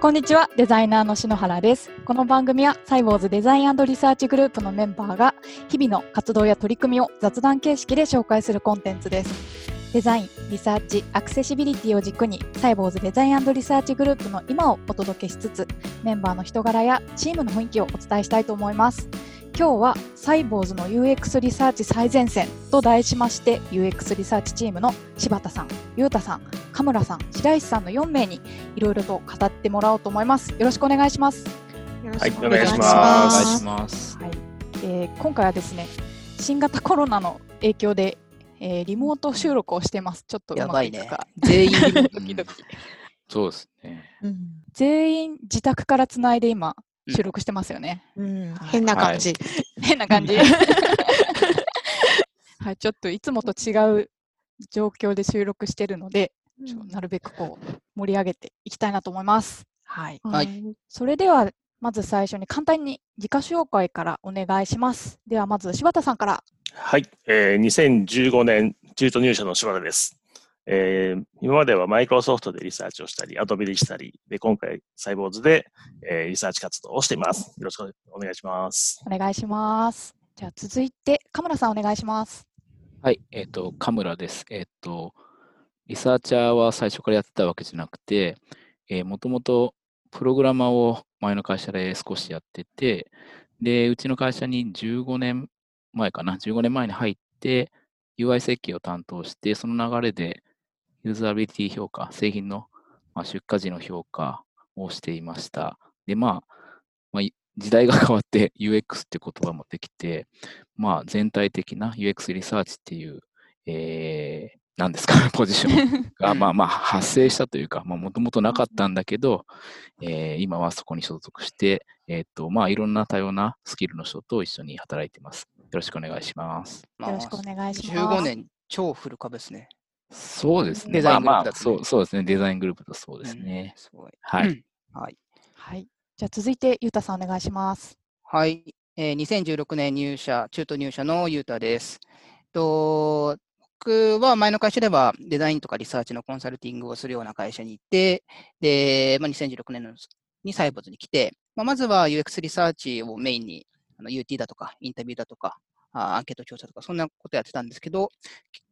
こんにちは、デザイナーの篠原です。この番組はサイボウズデザインリサーチグループのメンバーが日々の活動や取り組みを雑談形式で紹介するコンテンツです。デザイン、リサーチ、アクセシビリティを軸にサイボウズデザインリサーチグループの今をお届けしつつメンバーの人柄やチームの雰囲気をお伝えしたいと思います。今日はサイボーズの UX リサーチ最前線と題しまして UX リサーチチームの柴田さん、ゆうたさん、神村さん、白石さんの4名にいろいろと語ってもらおうと思います。よろしくお願いします。はいお願いしおます願いします。はいえー今回はですね、新型コロナの影響で、えーリモート収録をしてます。ちょっとうまくいくか。全員リモート ドキドキそうですね。全員自宅からつないで今うん収録してますよね。変な感じ。変な感じ。はい、ちょっといつもと違う状況で収録してるので、なるべくこう盛り上げていきたいなと思います。はい。はいそれではまず最初に簡単に自己紹介からお願いします。ではまず柴田さんから。はい、えー、2015年中途入社の柴田です。えー今まではマイクロソフトでリサーチをしたり、アドビでしたり、で、今回、サイボーズで、えーリサーチ活動をしています。よろしくお願いします。お願いします。じゃあ続いて神村さんお願いします。はい。えっ、と、カムラです。えっ、と、リサーチャーは最初からやってたわけじゃなくて、えー、もともとプログラマーを前の会社で少しやってて、で、うちの会社に15年前かな、15年前に入って、UI 設計を担当して、その流れでユーザビリティ評価、製品の、まあ、出荷時の評価をしていました。で、まあ、まあ、い時代が変わって UX って言葉もできて、まあ、全体的な UX リサーチっていう、えー、何ですか、ポジションが、まあまあ、発生したというか、まあ、もともとなかったんだけど、えー今はそこに所属して、えっ、と、まあ、いろんな多様なスキルの人と一緒に働いています。よろしくお願いします。よろしくお願いします。15年、超フル株ですね。そうですね。デザインまあまあ、グループだとねそうそうですね。デザイングループだそうですね。すごい。はい。はい。はい。じゃあ続いてゆうたさんお願いします。はい。えー2016年入社、中途入社のゆうたです。と僕は前の会社ではデザインとかリサーチのコンサルティングをするような会社に行って、で、まあ、2016年のにサイボーズに来て、まあ、まずは UX リサーチをメインにあの UT だとかインタビューだとかあアンケート調査とかそんなことやってたんですけど、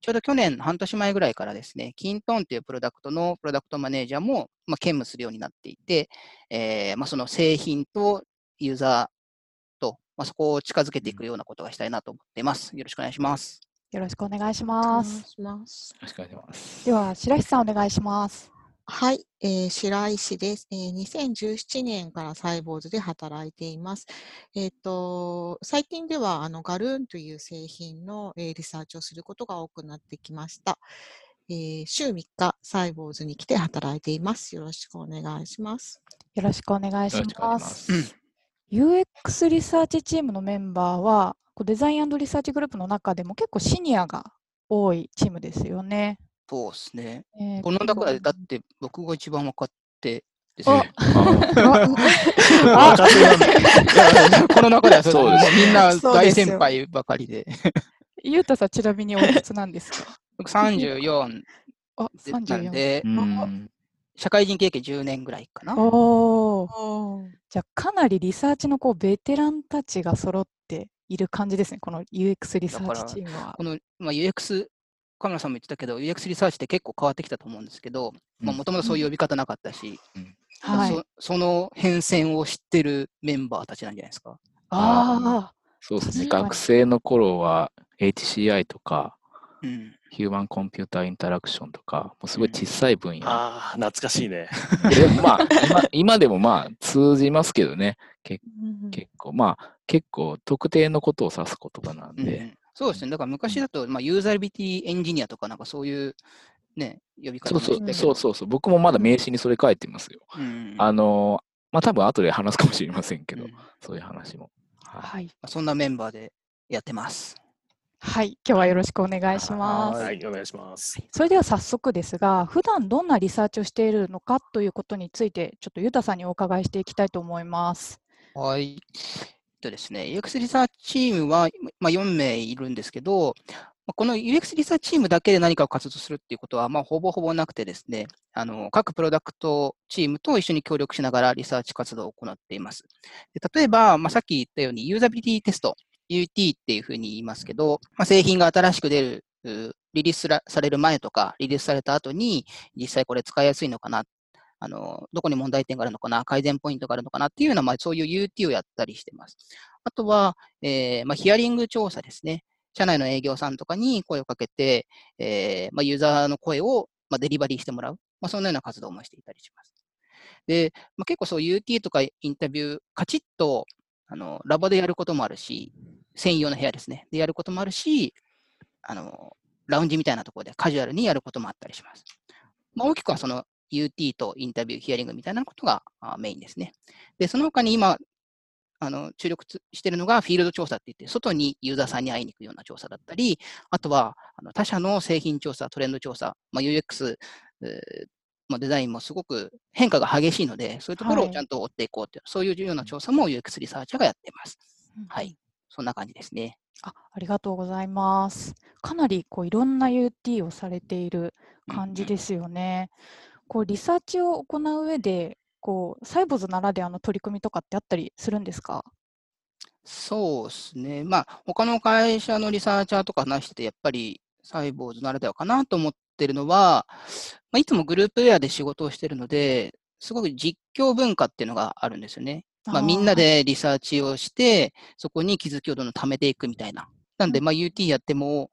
ちょうど去年半年前ぐらいからですね、キントンっていうプロダクトのプロダクトマネージャーも、まあ、兼務するようになっていて、えーまあ、その製品とユーザーと、まあ、そこを近づけていくようなことがしたいなと思っています。よろしくお願いします。よろしくお願い。します。よろしくお願いします。では白石さんお願いします。はい、えー白石です、えー。2017年からサイボーズで働いています。えっ、と、最近ではあのガルーンという製品の、えーリサーチをすることが多くなってきました。えー週3日サイボーズに来て働いています。よろしくお願いします。よろしくお願いしまいしますす。UX リサーチチームのメンバーはこうデザインリサーチグループの中でも結構シニアが多いチームですよね。そうですね。えーこの中で、だって僕が一番分かってですあね。この中ではそうですもみんな大先輩ばかりで。ゆうたさんちなみにおいくつなんですか僕34あ、でなん34。で、うん。社会人経験10年ぐらいかな。じゃあかなりリサーチのこうベテランたちが揃っている感じですね、この UX リサーチチームは。この、まあ、UX、カメラさんも言ってたけど、UX リサーチって結構変わってきたと思うんですけど、もともとそういう呼び方なかったし、はい。そその変遷を知ってるメンバーたちなんじゃないですか？あそうですね。学生の頃は HCI とか、うん。ヒューマンコンピューターインタラクションとか、もうすごい小さい分野。ああ、懐かしいね。でもまあ今、今でもまあ通じますけどね。けうん結構、まあ結構特定のことを指す言葉なんうんで、そうですね。だから昔だと、まあ、ユーザビリティエンジニアとかなんかそういうね、呼び方そうそうそうそうそう、僕もまだ名刺にそれ書いてますよ。うんあの、まあ多分後で話すかもしれませんけど、うんまそういう話も。あ、はいはい。あそんなメンバーでやってます。はい。今日はよろしくお願いします。はい、お願いします。それでは早速ですが、普段どんなリサーチをしているのかということについて、ちょっとゆうたさんにお伺いしていきたいと思います。はい。とですね、UX リサーチチームは、まあ、4名いるんですけど、この UX リサーチームだけで何かを活動するっていうことは、まあ、ほぼほぼなくてですね、あの各プロダクトチームと一緒に協力しながらリサーチ活動を行っています。で例えば、まあ、さっき言ったようにユーザビリティテスト、UT っていうふうに言いますけど、まあ、製品が新しく出る、リリースされる前とか、リリースされた後に、実際これ使いやすいのかな、あのどこに問題点があるのかな、改善ポイントがあるのかなっていうような、まあ、そういう UT をやったりしてます。あとは、えーまあ、ヒアリング調査ですね。社内の営業さんとかに声をかけて、えーまあ、ユーザーの声を、まあ、デリバリーしてもらう、まあ、そんなような活動もしていたりします。で、まあ、結構そう UT とかインタビュー、カチッとあのラボでやることもあるし、専用の部屋ですね。でやることもあるし、あのラウンジみたいなところでカジュアルにやることもあったりします。まあ、大きくはその UT とインタビュー、ヒアリングみたいなことがあメインですね。で、その他に今、あの注力しているのがフィールド調査って言って、外にユーザーさんに会いに行くような調査だったり、あとはあの他社の製品調査、トレンド調査、まあ、UX、まあ、デザインもすごく変化が激しいので、そういうところをちゃんと追っていこうっていう、はい、そういうような調査も UX リサーチャーがやっています。はい。そんな感じですね。あありがとうございます。かなりこういろんな UT をされている感じですよね。こうリサーチを行う上で、こうサイボーズならではの取り組みとかってあったりするんですか？そうですね。まあ、他の会社のリサーチャーとか話してて、やっぱりサイボーズならではかなと思ってるのは、まあ、いつもグループウェアで仕事をしてるので、すごく実況文化っていうのがあるんですよね。まあ、みんなでリサーチをして、そこに気づきをどんどん貯めていくみたいな。なんで、まあ、UT やっても、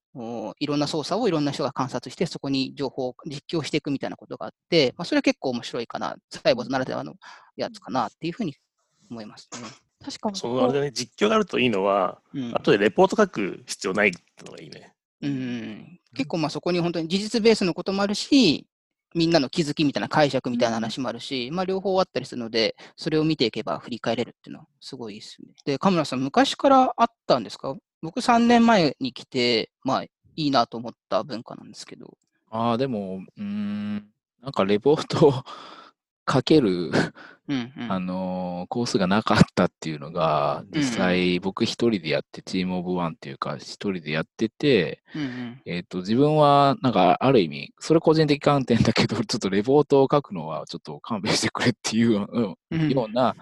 いろんな操作をいろんな人が観察して、そこに情報を実況していくみたいなことがあって、まあ、それは結構面白いかな、サイボーズならではのやつかなっていうふうに思いますね。確かに。そのあれだね、実況があるといいのは、うん、後でレポート書く必要ないってのがいいね。うん、結構まあそこに本当に事実ベースのこともあるし、みんなの気づきみたいな解釈みたいな話もあるし、まあ両方あったりするので、それを見ていけば振り返れるっていうのはすごいですね。で、カムラさん、昔からあったんですか？僕3年前に来て、まあいいなと思った文化なんですけど。ああ、でも、うーん、なんかレポートを 書ける、うんうん、あのーコースがなかったっていうのが、実際僕一人でやって、チームオブワンっていうか、一人でやってて、うんうん、えっ、と、自分は、なんか、ある意味、それ個人的観点だけど、ちょっとレポートを書くのは、ちょっと勘弁してくれっていうよううん。ような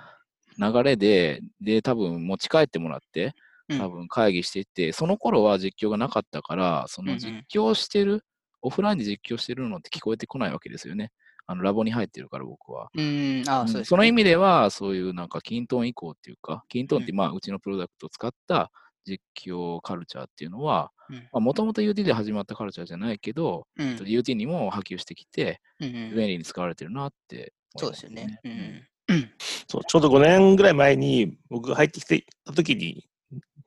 流れで、で、多分持ち帰ってもらって、うん多分会議していて、その頃は実況がなかったから、そうんうん。の実況してる、オフラインで実況してるのって聞こえてこないわけですよね。あのラボに入ってるから僕は。うん、そうです、ね。その意味では、そういうなんか、キントン以降っていうか、キントンってうん。まあ、うちのプロダクトを使った実況カルチャーっていうのはうん、もともと UT で始まったカルチャーじゃないけど、うん、UT にも波及してきて、うんうん。便利に使われてるなってそう思いますでよね。うん。そうちょうど5年ぐらい前に僕が入ってきてた時に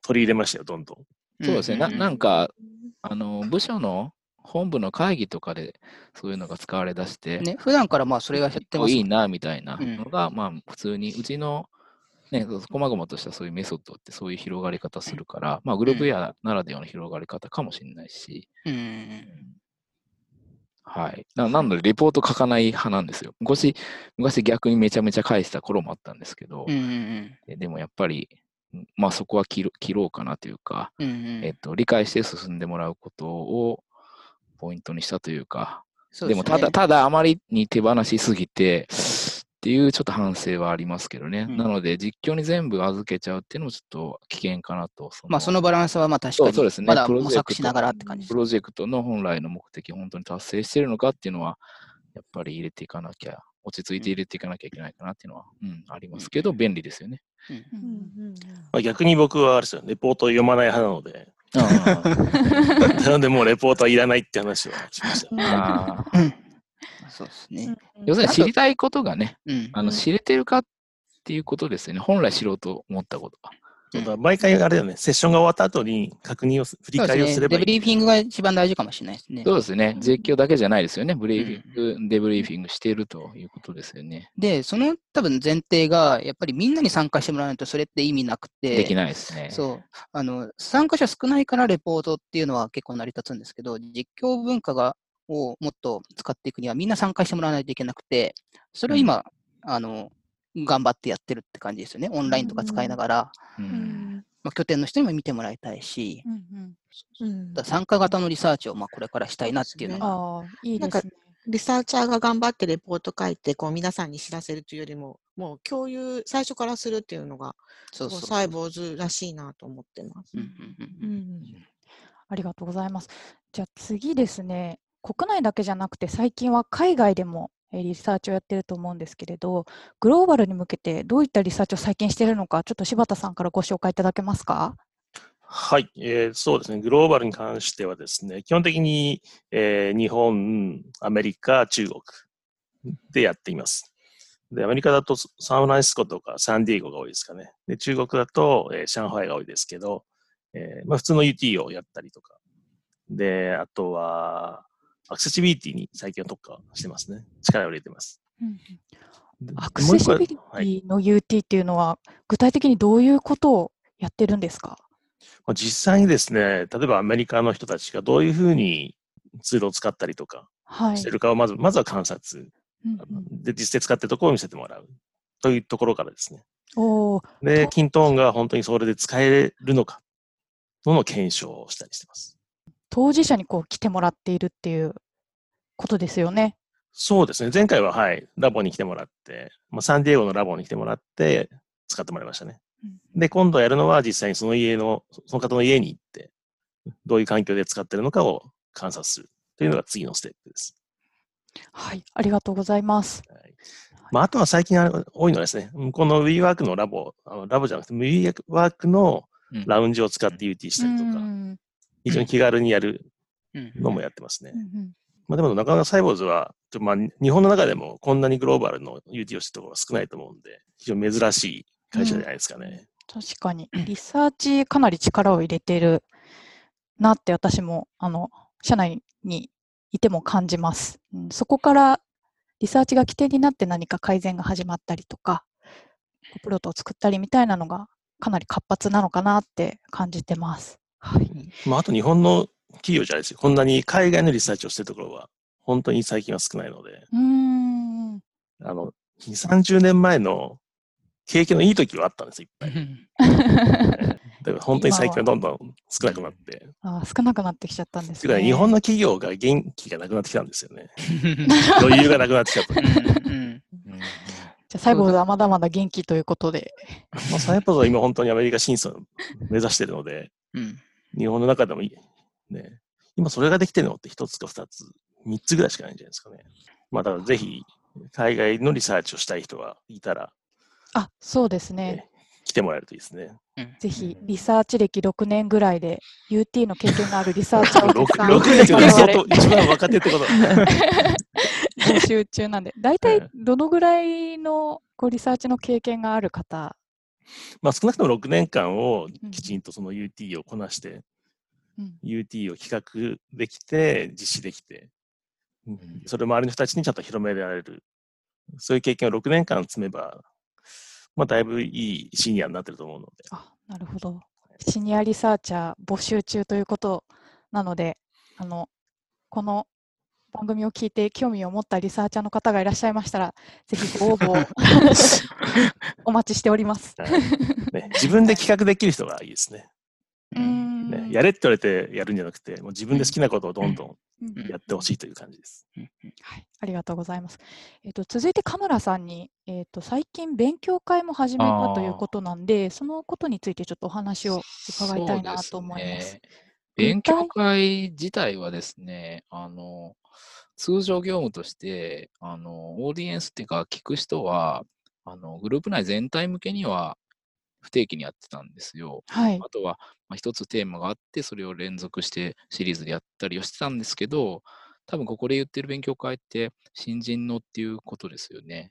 取り入れましたよ、どんどん。そうですね。ななんか、か、あの、部署の本部の会議とかでそういうのが使われだして、ね、普段からまあそれがやってますいいなみたいなうんのが、まあ普通にうちの、ね、こまごまとしたそういうメソッドってそういう広がり方するから、まあグループウェアならではの広がり方かもしれないし、うんうんはい。ななので、レポート書かない派なんですよ。昔、昔逆にめちゃめちゃ返した頃もあったんですけど、うんうんででもやっぱり、まあそこは切ろうかなというか、うんうんえっと、理解して進んでもらうことをポイントにしたというか、そうすねでもただ、ただあまりに手放しすぎて、っていうちょっと反省はありますけどね。うんなので、実況に全部預けちゃうっていうのもちょっと危険かなと。まあそのバランスはまあ確かにそうですねまだプロジェクト模索しながらって感じプ。ロジェクトの本来の目的を本当に達成しているのかっていうのは、やっぱり入れていかなきゃ、落ち着いて入れていかなきゃいけないかなっていうのは、うん、ありますけど、便利ですよね。まあ、逆に僕はあれですよ、レポートを読まない派なので、あ なのでもうレポートはいらないって話をしました。そうですね。要するに知りたいことがね、うん。あの知れてるかっていうことですよね。本来知ろうと思ったことが。そうだ毎回あれだよね、セッションが終わった後に確認をす、振り返りをですればいい。ブリーフィングが一番大事かもしれないですね。そうですね。実況だけじゃないですよね。ブリーフィング、デブリーフィングしているということですよね。で、その多分前提が、やっぱりみんなに参加してもらわないとそれって意味なくて、できないですね。そう。あの、参加者少ないからレポートっていうのは結構成り立つんですけど、実況文化が、をもっと使っていくにはみんな参加してもらわないといけなくて、それを今、あの、頑張ってやってるって感じですよね。オンラインとか使いながら。ううん。んまあ、拠点の人にも見てもらいたいし、うんうん。だ参加型のリサーチをまあこれからしたいなっていうのうん、が。リサーチャーが頑張ってレポート書いて、こう皆さんに知らせるというよりも、もう共有、最初からするっていうのが、そうそうサイボーズらしいなと思ってます。うんうんううん。ん、ありがとうございます。じゃあ次ですね、国内だけじゃなくて最近は海外でもえーリサーチをやってると思うんですけれど、グローバルに向けてどういったリサーチを最近しているのか、ちょっと柴田さんからご紹介いただけますか？はい、えーそうですね。グローバルに関してはですね、基本的に、えー日本、アメリカ、中国でやっています。で、アメリカだとサンフランシスコとかサンディエゴが多いですかね。で、中国だと、えー上海が多いですけど、えーまあ、普通の UT をやったりとか。で、あとは、アクセシビリティに最近は特化してますね。力を入れてます。でアクセシビリティの UT っていうのは、具体的にどういうことをやってるんですか？まあ実際にですね、例えばアメリカの人たちがどういうふうにツールを使ったりとかはいして。るかをまず、まずは観察。うんうんで、実際使ってるところを見せてもらう。というところからですね。おーで、キントーンが本当にそれで使えるのか、のの検証をしたりしてます。当事者にこう来てもらっているっていうことですよね。そうですね。前回は、はい、ラボに来てもらって、まあ、サンディエゴのラボに来てもらって、使ってもらいましたね。うんで、今度やるのは実際にその家の、その方の家に行って、どういう環境で使ってるのかを観察するというのが次のステップです。はい、ありがとうございます。はいまあ、あとは最近多いのはですね、向こうの WeWork のラボ、あのラボじゃなくて WeWork のうんラウンジを使って UT したりとか、うん非常に気軽にやるうんのもやってますね。うんうんまあでもなかなかサイボーズは、ちょまあ、日本の中でもこんなにグローバルの UT をしてるところが少ないと思うんで、非常に珍しい会社じゃないですかね。確かに、リサーチかなり力を入れてるなって私も、あの、社内にいても感じます。うんそこからリサーチが起点になって何か改善が始まったりとか、プロトを作ったりみたいなのがかなり活発なのかなって感じてます。はい。まああと日本の企業じゃないですよ。こんなに海外のリサーチをしてるところは、本当に最近は少ないので、うーん。あの、2、30年前の景気のいい時はあったんですよ、いっぱい。うんだから本当に最近はどんどん少なくなって。あー少なくなってきちゃったんですね。日本の企業が元気がなくなってきたんですよね。余裕がなくなってきたと。うんうんじゃあ、サイボーズはまだまだ元気ということで。まあ、サイポーズは今本当にアメリカ進出を目指しているので、うん日本の中でもいい、ね、今それができてるのって一つか二つ、三つぐらいしかないんじゃないですかね。まあだからぜひ、海外のリサーチをしたい人がいたら、あ、そうですね。ね来てもらえるといいですね。うんぜひ、リサーチ歴6年ぐらいで、UT の経験のあるリサーチャーをたくさん 6年ってことは相当一番若手ってこと。募集中なんで、大体えどのぐらいのこうリサーチの経験がある方、まあ少なくとも6年間をうんきちんとその UT をこなして、うん UT を企画できて、実施できて、うんそれを周りの人たちにちゃんと広められる。そういう経験を6年間積めば、まあだいぶいいシニアになってると思うので。あ、なるほど。シニアリサーチャー募集中ということなので、あの、この番組を聞いて興味を持ったリサーチャーの方がいらっしゃいましたら、ぜひご応募を お待ちしております。はい。ね、自分で企画できる人がいいですね。うーん。ね。やれって言われてやるんじゃなくて、もう自分で好きなことをどんどうん。ん。やってほしいという感じです。はい、ありがとうございます。えっと、続いて、カムラさんに、えっと、最近勉強会も始めたということなんで、そのことについてちょっとお話を伺いたいなと思います。すね。勉強会自体はですね、あの、通常業務として、あの、オーディエンスっていうか、聞く人は、あの、グループ内全体向けには不定期にやってたんですよ。はい。あとは、まあ、一つテーマがあって、それを連続してシリーズでやったりをしてたんですけど、多分ここで言ってる勉強会って、新人のっていうことですよね。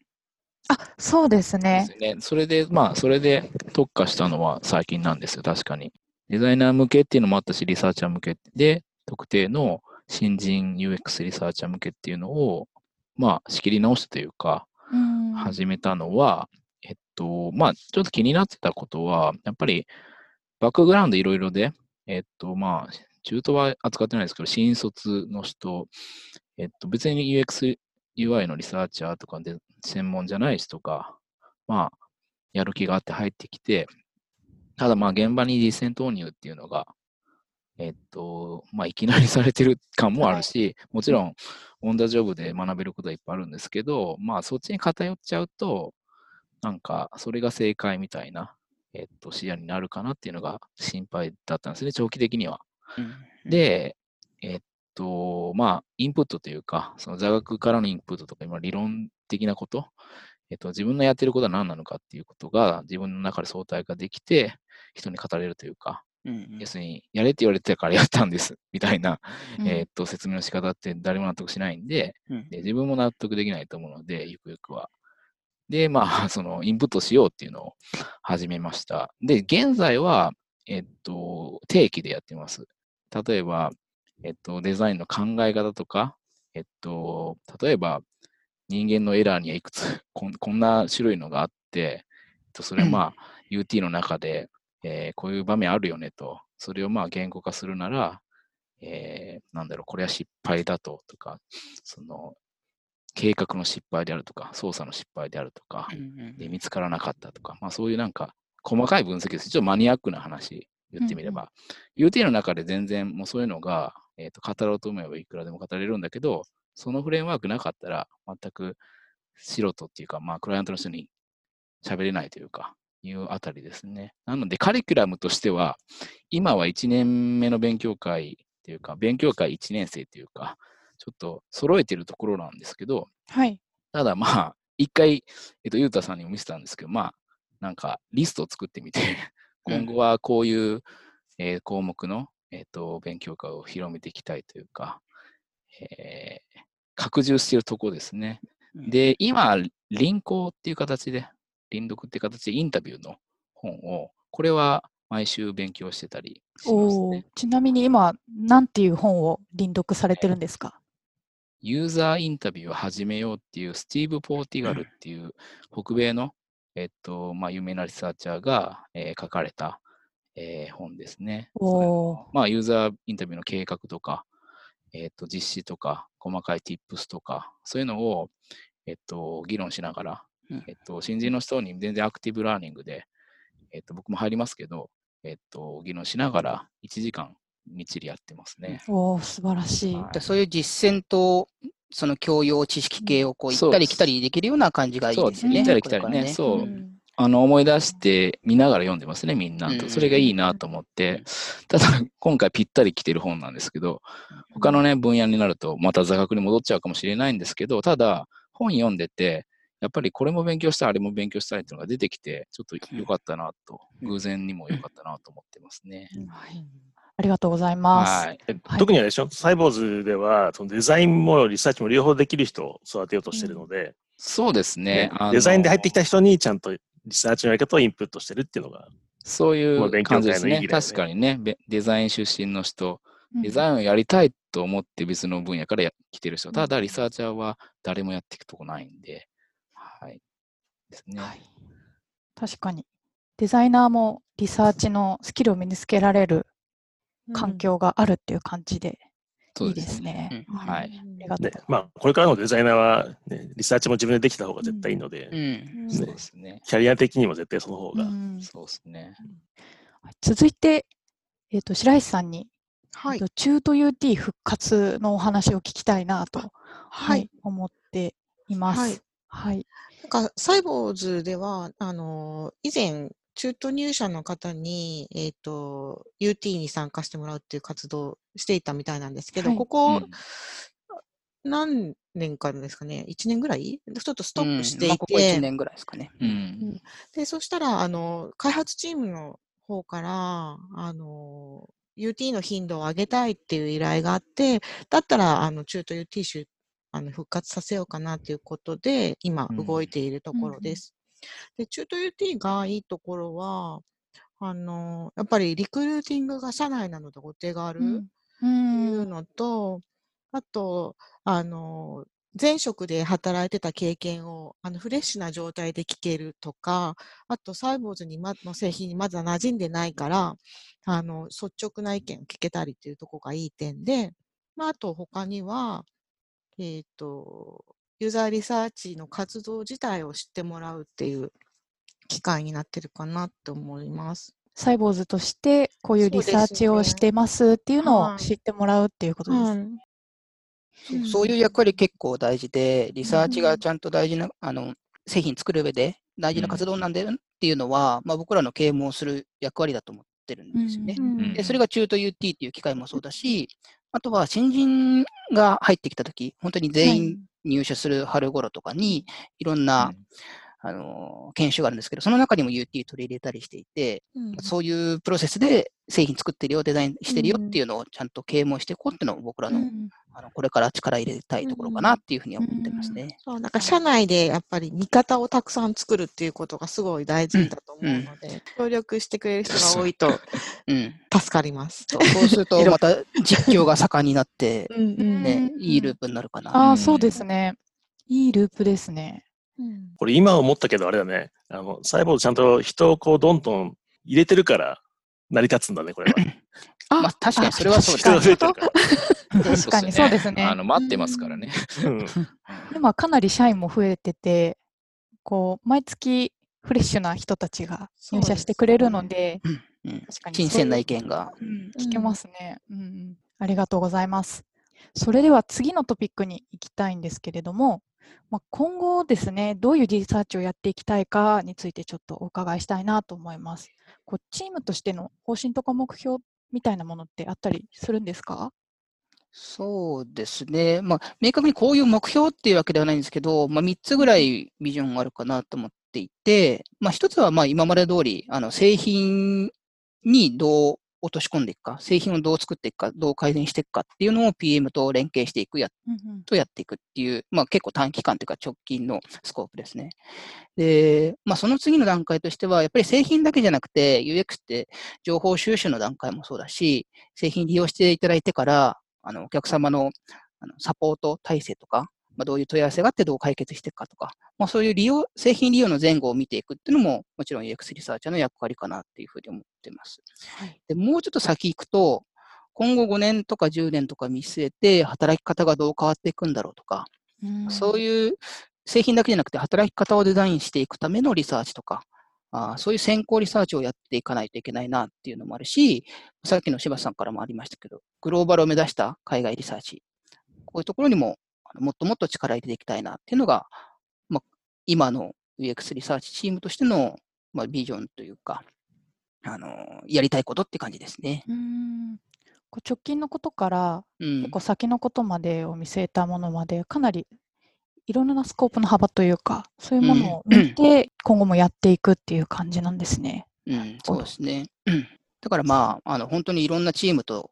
あ、そうですでねす。よね。それで、まあ、それで特化したのは最近なんですよ、確かに。デザイナー向けっていうのもあったし、リサーチャー向けで、特定の新人 UX リサーチャー向けっていうのを、まあ、仕切り直してというか、うーん。始めたのは、えっと、まあ、ちょっと気になってたことは、やっぱり、バックグラウンドいろいろで、えっと、まあ、中途は扱ってないですけど、新卒の人、えっと、別に UX、UI のリサーチャーとかで専門じゃない人が、まあ、やる気があって入ってきて、ただまあ現場に実践投入っていうのが、えっと、まあいきなりされてる感もあるし、もちろんオンダジョブで学べることはいっぱいあるんですけど、まあそっちに偏っちゃうと、なんかそれが正解みたいな、えっと、視野になるかなっていうのが心配だったんですね、長期的には。うん、で、えっと、まあ、インプットというか、その座学からのインプットとか、今、理論的なこと、えっと、自分のやってることは何なのかっていうことが、自分の中で相対化できて、人に語れるというか、要するに、やれって言われてたからやったんです、みたいな、うんえっと、説明の仕方って誰も納得しないんで、うんで自分も納得できないと思うので、ゆくゆくは。で、まあ、その、インプットしようっていうのを始めました。で、現在は、えっと、定期でやってます。例えば、えっと、デザインの考え方とか、えっと、例えば、人間のエラーにはいくつこん、こんな種類のがあって、えっと、それはまあ、UT の中で、えーこういう場面あるよねと、それをまあ言語化するなら、えーなんだろう、これは失敗だと、とか、その、計画の失敗であるとか、操作の失敗であるとか、うんうんで見つからなかったとか、まあそういうなんか細かい分析です。ちょっとマニアックな話言ってみれば。UT の中で全然もうそういうのが、えー、と語ろうと思えばいくらでも語れるんだけど、そのフレームワークなかったら全く素人っていうか、まあクライアントの人に喋れないというか、いうあたりですね。なのでカリキュラムとしては、今は1年目の勉強会っていうか、勉強会1年生っていうか、ちょっと揃えてるところなんですけど、はい。ただまあ、一回、えっと、ゆうたさんにも見せたんですけど、まあ、なんかリストを作ってみて、うん今後はこういう、えー項目の、えっと、勉強会を広めていきたいというか、えー拡充しているところですね。うんで、今、輪行っていう形で、輪読って形でインタビューの本を、これは毎週勉強してたりしますね。ちなみに今、なんていう本を輪読されてるんですか？ユーザーインタビューを始めようっていうスティーブ・ポーティガルっていう北米の、えっとまあ、有名なリサーチャーが、えー書かれた、えー本ですね。まあ、ユーザーインタビューの計画とか、えっと実施とか、細かい tips とか、そういうのを、えっと議論しながら、うんえっと新人の人に全然アクティブラーニングで、えっと僕も入りますけど、えっと議論しながら1時間みっちりやってますね。おー素晴らしい。はい。でそういう実践と、その教養知識系をこう行ったり来たりできるような感じがいいですよね。そう行ったり来たりこれからね。そう。うん。あの思い出して見ながら読んでますね、みんな。うん。と。それがいいなと思って、ただ今回ぴったり来てる本なんですけど、他のね、分野になるとまた座学に戻っちゃうかもしれないんですけど、ただ本読んでて、やっぱりこれも勉強したい、あれも勉強したいっていうのが出てきて、ちょっと良かったなと、うん。偶然にも良かったなと思ってますね。はい。ありがとうございます。はい。特にあれでしょ、サイボーズではそのデザインもリサーチも両方できる人を育てようとしてるので、そうですね。ね。あのデザインで入ってきた人にちゃんとリサーチのやり方をインプットしてるっていうのが、そういう感じですね。ね。確かにね、べデザイン出身の人、うん。デザインをやりたいと思って別の分野からや来てる人、うん。ただリサーチャーは誰もやっていくとこないんで、はい。ですね。はい確かに。デザイナーもリサーチのスキルを身につけられる環境があるっていう感じでいいですね。はい。まあ、これからのデザイナーは、ね、リサーチも自分でできた方が絶対いいので、うん。そうですね。キャリア的にも絶対その方が。うんそうですね。続いて、えっと白石さんに、はいえっと。中途 UT 復活のお話を聞きたいなと、ははいい。思っています。はい。はい。なんか、サイボーズでは、あの、以前、中途入社の方に、えっ、と、UT に参加してもらうっていう活動をしていたみたいなんですけど、はい。ここ、うん。何年かですかね、1年ぐらい？ちょっとストップしていて、まあここ1年ぐらいですかね。うん。で、そしたら、あの、開発チームの方から、あの、UT の頻度を上げたいっていう依頼があって、だったら、あの、中途 UT 集、あの、復活させようかなということで、今、うん動いているとこうんうんろです。で、中途 UT がいいところは、あの、やっぱりリクルーティングが社内なのでお手軽。うんっていうのと、あと、あの、前職で働いてた経験をあのフレッシュな状態で聞けるとか、あと、サイボーズにまの製品にまだ馴染んでないから、あの、率直な意見を聞けたりっていうところがいい点で、まあ、あと他には、えっ、と、ユーザーリサーチの活動自体を知ってもらうっていう機会になってるかなと思います。サイボーズとしてこういうリサーチをしてますっていうのをはい。知ってもらうっていうことです。うんそうそういう役割結構大事で、リサーチがちゃんと大事な、あの、製品作る上で大事な活動なんだよっていうのは、まあ僕らの啓蒙する役割だと思ってるんですよね。うんで、それが中途 UT っていう機会もそうだし、あとは新人が入ってきたとき、本当に全員入社する春頃とかに、いろんな、あの、研修があるんですけど、その中にも UT 取り入れたりしていて、うんそういうプロセスで製品作ってるよ、デザインしてるよっていうのをちゃんと啓蒙していこうっていうのを僕らの,、うんあのこれから力入れたいところかなっていうふうに思ってますね。そう、なんか社内でやっぱり味方をたくさん作るっていうことがすごい大事だと思うので、協力してくれる人が多いと うん。助かります。そうそうすると、また実況が盛んになって、うんうんね、うんいいループになるかな。ああ、うんそうですね。いいループですね。うんこれ今思ったけどあれだね。あの、サイボーズちゃんと人をこうどんどん入れてるから成り立つんだね、これは。あまあ確かにそれはそうです。増えてるから。確かにそうですね。あの、待ってますからね。うん 今かなり社員も増えてて、こう、毎月フレッシュな人たちが入社してくれるので、うん確かに新鮮な意見が。うん、聞けますね、うんうん。ありがとうございます。それでは次のトピックに行きたいんですけれども、まあ、今後ですね、どういうリサーチをやっていきたいかについてちょっとお伺いしたいなと思います。こうチームとしての方針とか目標みたいなものってあったりするんですか？そうですね。まあ、明確にこういう目標っていうわけではないんですけど、まあ、3つぐらいビジョンがあるかなと思っていて、まあ、1つはまあ今まで通り、あの製品にどう落とし込んでいくか、製品をどう作っていくか、どう改善していくかっていうのを PM と連携していくやうんとやっていくっていう、まあ、結構短期間というか直近のスコープですね。で、まあ、その次の段階としては、やっぱり製品だけじゃなくて、UX って情報収集の段階もそうだし、製品利用していただいてから、あのお客様のあのサポート体制とか、まあ、どういう問い合わせがあってどう解決していくかとか、まあ、そういう利用、製品利用の前後を見ていくっていうのも、もちろん UX リサーチャーの役割かなっていうふうに思ってます。はいでもうちょっと先行くと、今後5年とか10年とか見据えて、働き方がどう変わっていくんだろうとか、うんそういう製品だけじゃなくて働き方をデザインしていくためのリサーチとか、あーそういう先行リサーチをやっていかないといけないなっていうのもあるし、さっきの柴田さんからもありましたけど、グローバルを目指した海外リサーチ、こういうところにももっともっと力入れていきたいなっていうのが、まあ、今の UX リサーチチームとしての、まあ、ビジョンというか、あのやりたいことって感じですね。うん直近のことからうん結構先のことまでを見据えたものまでかなりいろんなスコープの幅というかそういうものを見て今後もやっていくっていう感じなんですね。うん、そうですね。うんだからまあ、あの本当にいろんなチームとお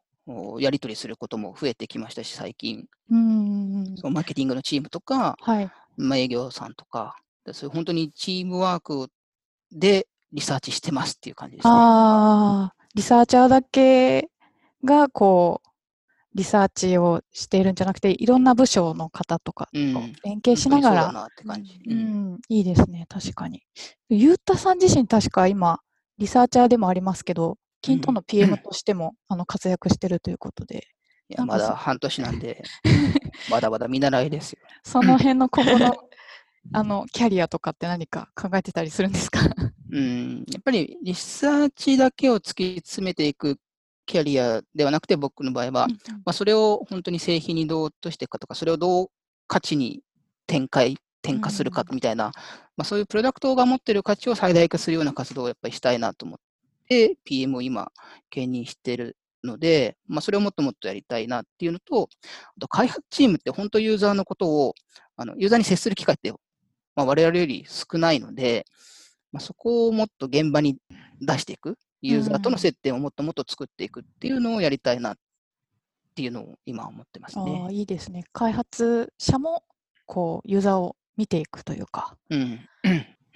やり取りすることも増えてきましたし、最近、うんそのマーケティングのチームとか、はい。まあ、営業さんとか、でそういう本当にチームワークでリサーチしてますっていう感じですね。ああ、リサーチャーだけがこうリサーチをしているんじゃなくていろんな部署の方とかとうん。連携しながら。いいですね、確かに。ゆうたさん自身、確か今、リサーチャーでもありますけど、キントの PM としても、あの活躍してるということで、いや、まだ半年なんで、まだまだ見習いですよ。その辺の今後の あのキャリアとかって何か考えてたりするんですか？うん、やっぱりリサーチだけを突き詰めていくキャリアではなくて、僕の場合は、まあ、それを本当に製品にどう落としていくかとか、それをどう価値に展開、転化するかみたいな、まあ、そういうプロダクトが持っている価値を最大化するような活動をやっぱりしたいなと思って、PM を今、兼任しているので、まあ、それをもっともっとやりたいなっていうのと、あと開発チームって本当ユーザーのことを、あのユーザーに接する機会って、まあ、我々より少ないので、まあ、そこをもっと現場に出していく、ユーザーとの接点をもっともっと作っていくっていうのをやりたいなっていうのを今思ってますあねあ。いいですね。開発者もこうユーザーを見ていくというか、うん。う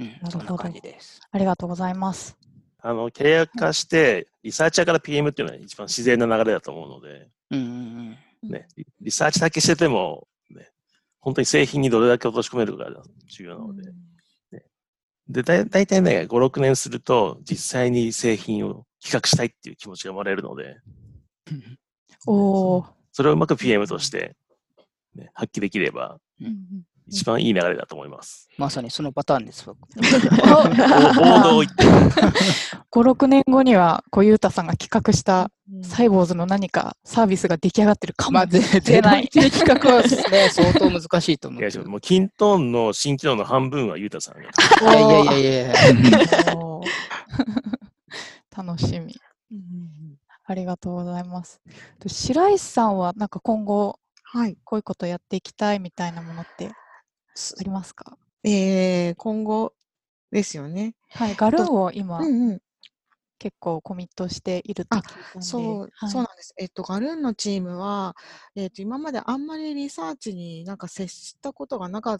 ん。ほどそんな感じです。ありがとうございます。あの、契約化して、リサーチャーから PM っていうのは一番自然な流れだと思うので、うんうんうん。ね、リリサーチだけしてても、ね、本当に製品にどれだけ落とし込めるかが重要なので、で、だい大体ね、5、6年すると、実際に製品を企画したいっていう気持ちが生まれるので、おお、それをうまく PM として、ね、発揮できれば、うんうん一番いい流れだと思います。まさにそのパターンです。王道って、5、6年後には、こう、ゆうたさんが企画したうんサイボーズの何かサービスが出来上がってるかもしれない。一で企画はね、相当難しいと思う。いやもうキントーンの新機能の半分はゆうたさんが。いやいやいやいや楽しみ。ありがとうございます。で白石さんは、なんか今後、はい。こういうことやっていきたいみたいなものってありますか？えー、今後ですよね。はい、ガルーンを今、うんうん。結構コミットしているとそう、はいそうなんです。えっと、ガルーンのチームは、えっと、今まであんまりリサーチになんか接したことがなかっ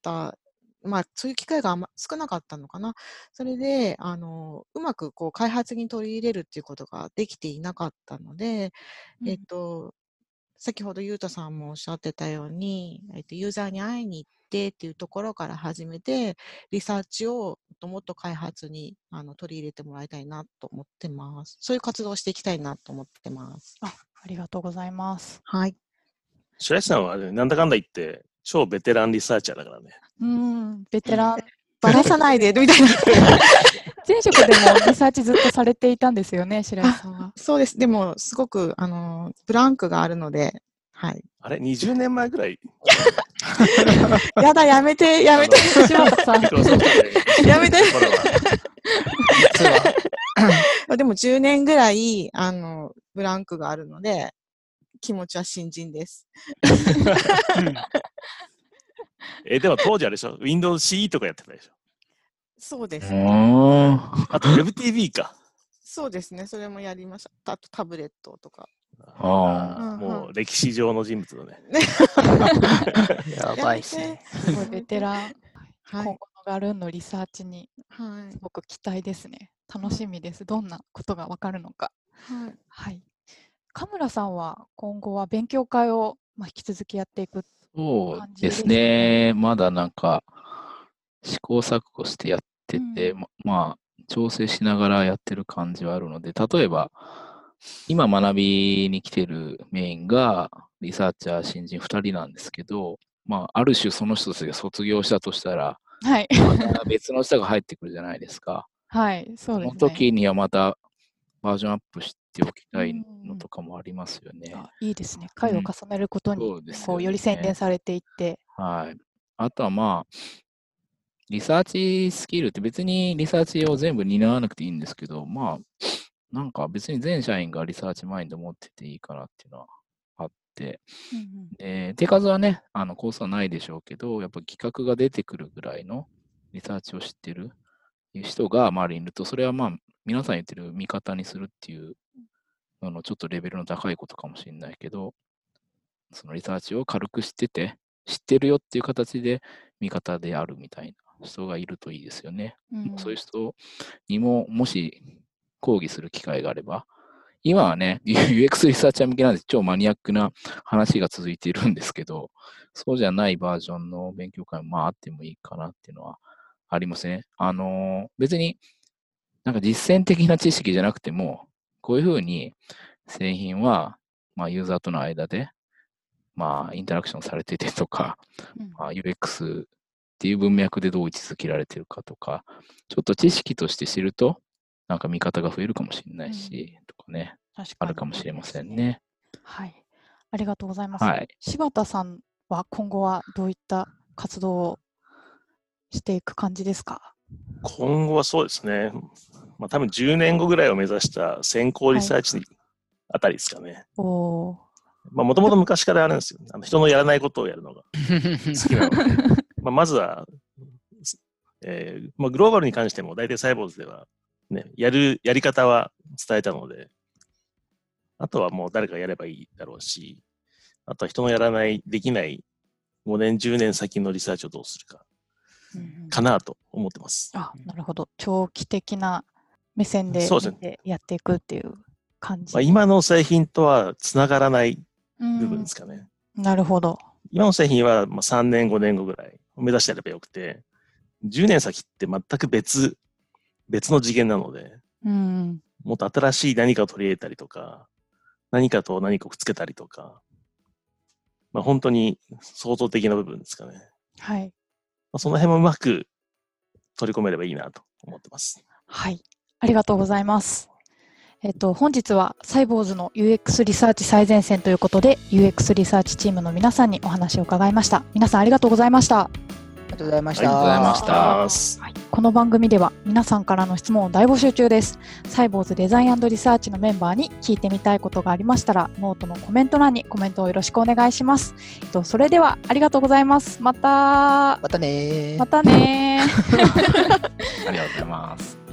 た、まあ、そういう機会があんま少なかったのかな。それで、あの、うまくこう開発に取り入れるっていうことができていなかったので、うんえっと、先ほどゆうたさんもおっしゃってたように、えっと、ユーザーに会いに行ってっていうところから始めて、リサーチをもっともっと開発にあの取り入れてもらいたいなと思ってます。そういう活動をしていきたいなと思ってます。ありがとうございます。はい。白石さんはねなんだかんだ言って、超ベテランリサーチャーだからね。うん、ベテラン。ばらさないで、みたいな。前職でもリサーチずっとされていたんですよね、白石さんは。そうです。でも、すごく、あの、ブランクがあるので、はい。あれ ?20 年前ぐらい？やだ、やめて、やめて、柴田さん やめて。実は。でも、10年ぐらい、あの、ブランクがあるので、気持ちは新人です。え、でも当時あれでしょ ?Windows CE とかやってたでしょ？そうですうね。あと WebTV か。そうですね。それもやりました。あとタブレットとか。あーもう歴史上の人物だね。やばいっすね。すごいベテラン。はい今後のガルーンのリサーチにはいす。ごく期待ですね。楽しみです。どんなことがわかるのか。はい。はい。神村さんは今後は勉強会を、まあ、引き続きやっていく。そう感じでですね。まだなんか、試行錯誤してやってて、うんままあ、調整しながらやってる感じはあるので、例えば、今学びに来てるメインが、リサーチャー新人2人なんですけど、まあ、ある種その人たちが卒業したとしたら、はい。また別の人が入ってくるじゃないですか。はい。そうそのですね。時にはまたバージョンアップしておきたいのとかもありますよね。あいいですね。回を重ねるごとに、こうより洗練されていって。はい。あとはまあ、リサーチスキルって別にリサーチを全部担わなくていいんですけど、まあ、なんか別に全社員がリサーチマインド持ってていいかなっていうのはあって、で手数はね、あのコースはないでしょうけど、やっぱ企画が出てくるぐらいのリサーチを知ってる。人が周りにいると、それはまあ、皆さん言ってる味方にするっていうののちょっとレベルの高いことかもしれないけど、そのリサーチを軽く知ってて、知ってるよっていう形で味方であるみたいな人がいるといいですよね。うんそういう人にも、もし講義する機会があれば、今はね、UX リサーチャー向けなんで超マニアックな話が続いているんですけど、そうじゃないバージョンの勉強会もまああってもいいかなっていうのはありますね。あのー別になんか実践的な知識じゃなくても、こういうふうに製品は、まあ、ユーザーとの間で、まあ、インタラクションされててとか、うんまあ、UX っていう文脈でどう位置づけられてるかとか、ちょっと知識として知ると、なんか見方が増えるかもしれないし、とかね、確かにあるかもしれませんね。はい。ありがとうございます。はい柴田さんは今後はどういった活動をしていく感じですか？今後はそうですね。まあ多分10年後ぐらいを目指した先行リサーチあたりですかね。おおまあもともと昔からあるんですよ。あの人のやらないことをやるのが好きなので。まあまずは、えーまあ、グローバルに関しても大体サイボーズでは、ね、やる、やり方は伝えたので、あとはもう誰かやればいいだろうし、あとは人のやらない、できない5年、10年先のリサーチをどうするか、かなと思ってます。あ、なるほど。長期的な目線でやっていくっていう感じ。まあ、今の製品とはつながらないうん部分ですかね。なるほど。今の製品はまあ3年、5年後ぐらいを目指してやればよくて、10年先って全く別、別の次元なので、うん。もっと新しい何かを取り入れたりとか、何かと何かをくっつけたりとか、まあ、本当に創造的な部分ですかね。はい。まあ、その辺もうまく取り込めればいいなと思ってます。はい。ありがとうございます。えっと、本日はサイボーズの UX リサーチ最前線ということで、UX リサーチチームの皆さんにお話を伺いました。皆さんありがとうございました。ありがとうございました。ありがとうございましたますはい、この番組では皆さんからの質問を大募集中です。サイボウズデザインリサーチのメンバーに聞いてみたいことがありましたら、ノートのコメント欄にコメントをよろしくお願いします。えっとそれではありがとうございます。また、またねーまたねー。ありがとうございます。